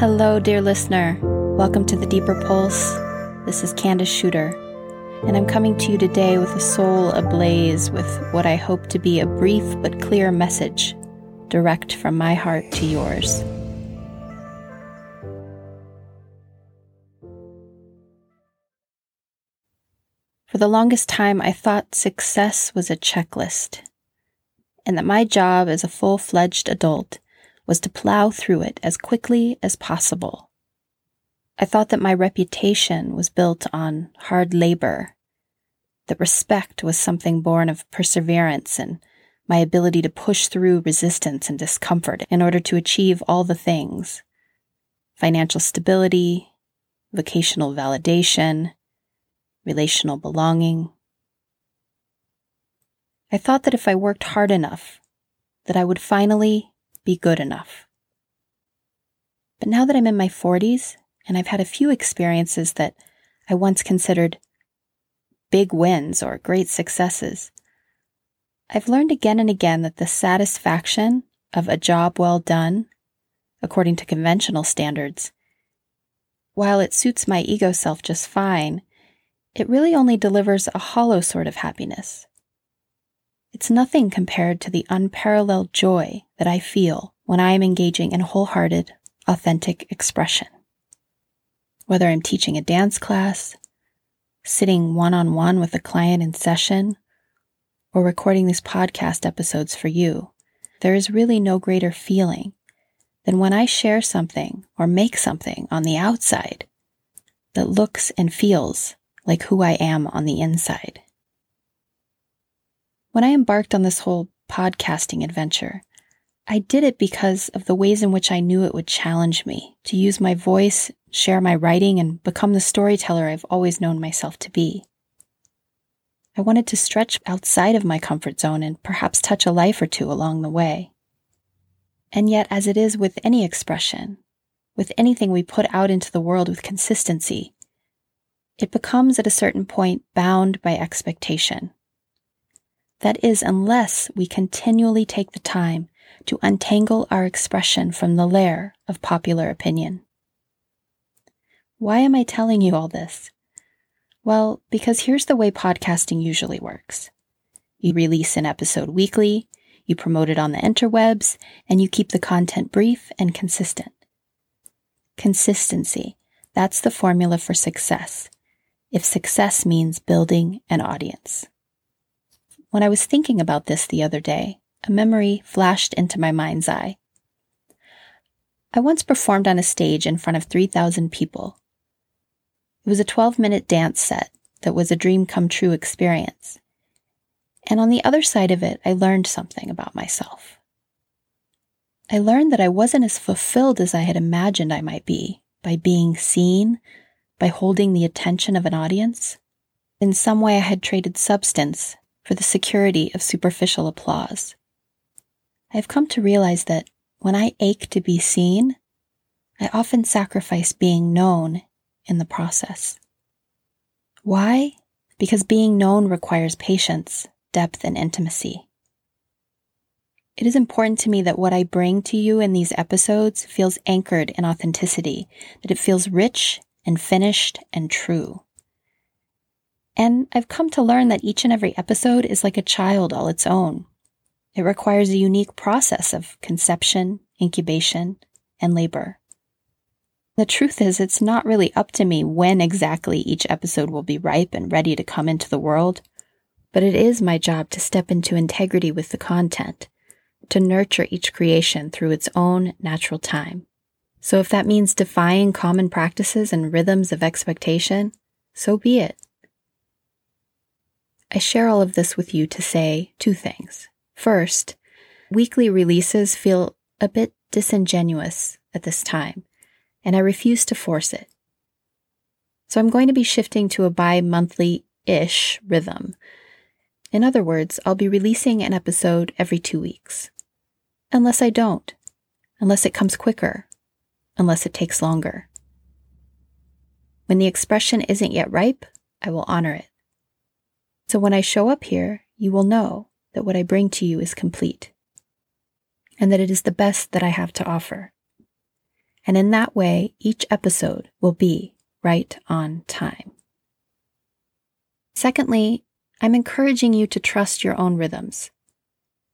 Hello, dear listener. Welcome to the Deeper Pulse. This is Candice Schutter, and I'm coming to you today with a soul ablaze with what I hope to be a brief but clear message, direct from my heart to yours. For the longest time, I thought success was a checklist, and that my job as a full fledged adult was to plow through it as quickly as possible. I thought that my reputation was built on hard labor, that respect was something born of perseverance and my ability to push through resistance and discomfort in order to achieve all the things financial stability, vocational validation, relational belonging. I thought that if I worked hard enough, that I would finally be good enough. But now that I'm in my 40s and I've had a few experiences that I once considered big wins or great successes, I've learned again and again that the satisfaction of a job well done, according to conventional standards, while it suits my ego self just fine, it really only delivers a hollow sort of happiness. It's nothing compared to the unparalleled joy that I feel when I am engaging in wholehearted, authentic expression. Whether I'm teaching a dance class, sitting one on one with a client in session, or recording these podcast episodes for you, there is really no greater feeling than when I share something or make something on the outside that looks and feels like who I am on the inside. When I embarked on this whole podcasting adventure, I did it because of the ways in which I knew it would challenge me to use my voice, share my writing, and become the storyteller I've always known myself to be. I wanted to stretch outside of my comfort zone and perhaps touch a life or two along the way. And yet, as it is with any expression, with anything we put out into the world with consistency, it becomes at a certain point bound by expectation that is, unless we continually take the time to untangle our expression from the lair of popular opinion. Why am I telling you all this? Well, because here's the way podcasting usually works. You release an episode weekly, you promote it on the interwebs, and you keep the content brief and consistent. Consistency. That's the formula for success. If success means building an audience. When I was thinking about this the other day, a memory flashed into my mind's eye. I once performed on a stage in front of 3,000 people. It was a 12 minute dance set that was a dream come true experience. And on the other side of it, I learned something about myself. I learned that I wasn't as fulfilled as I had imagined I might be by being seen, by holding the attention of an audience. In some way, I had traded substance for the security of superficial applause. I have come to realize that when I ache to be seen, I often sacrifice being known in the process. Why? Because being known requires patience, depth, and intimacy. It is important to me that what I bring to you in these episodes feels anchored in authenticity, that it feels rich and finished and true. And I've come to learn that each and every episode is like a child all its own. It requires a unique process of conception, incubation, and labor. The truth is, it's not really up to me when exactly each episode will be ripe and ready to come into the world, but it is my job to step into integrity with the content, to nurture each creation through its own natural time. So if that means defying common practices and rhythms of expectation, so be it. I share all of this with you to say two things. First, weekly releases feel a bit disingenuous at this time, and I refuse to force it. So I'm going to be shifting to a bi monthly ish rhythm. In other words, I'll be releasing an episode every two weeks. Unless I don't, unless it comes quicker, unless it takes longer. When the expression isn't yet ripe, I will honor it. So when I show up here, you will know that what I bring to you is complete and that it is the best that I have to offer. And in that way, each episode will be right on time. Secondly, I'm encouraging you to trust your own rhythms,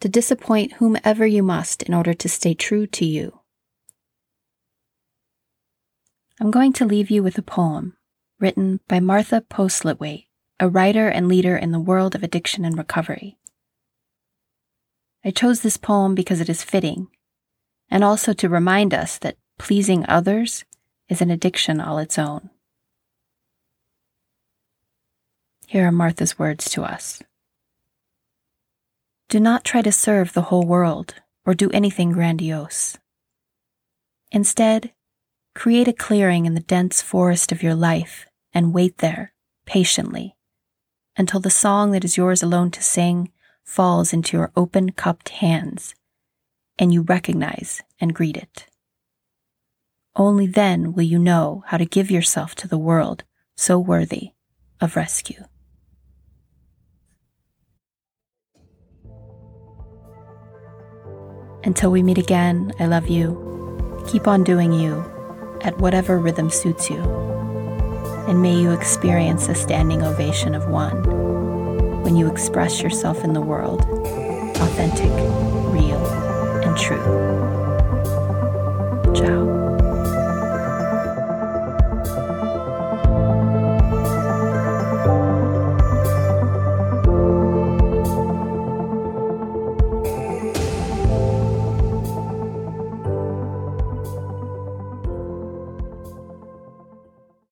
to disappoint whomever you must in order to stay true to you. I'm going to leave you with a poem written by Martha Postlethwaite, a writer and leader in the world of addiction and recovery. I chose this poem because it is fitting, and also to remind us that pleasing others is an addiction all its own. Here are Martha's words to us. Do not try to serve the whole world or do anything grandiose. Instead, create a clearing in the dense forest of your life and wait there, patiently, until the song that is yours alone to sing falls into your open cupped hands and you recognize and greet it. Only then will you know how to give yourself to the world so worthy of rescue. Until we meet again, I love you. Keep on doing you at whatever rhythm suits you. And may you experience a standing ovation of one when you express yourself in the world, authentic, real, and true. Ciao.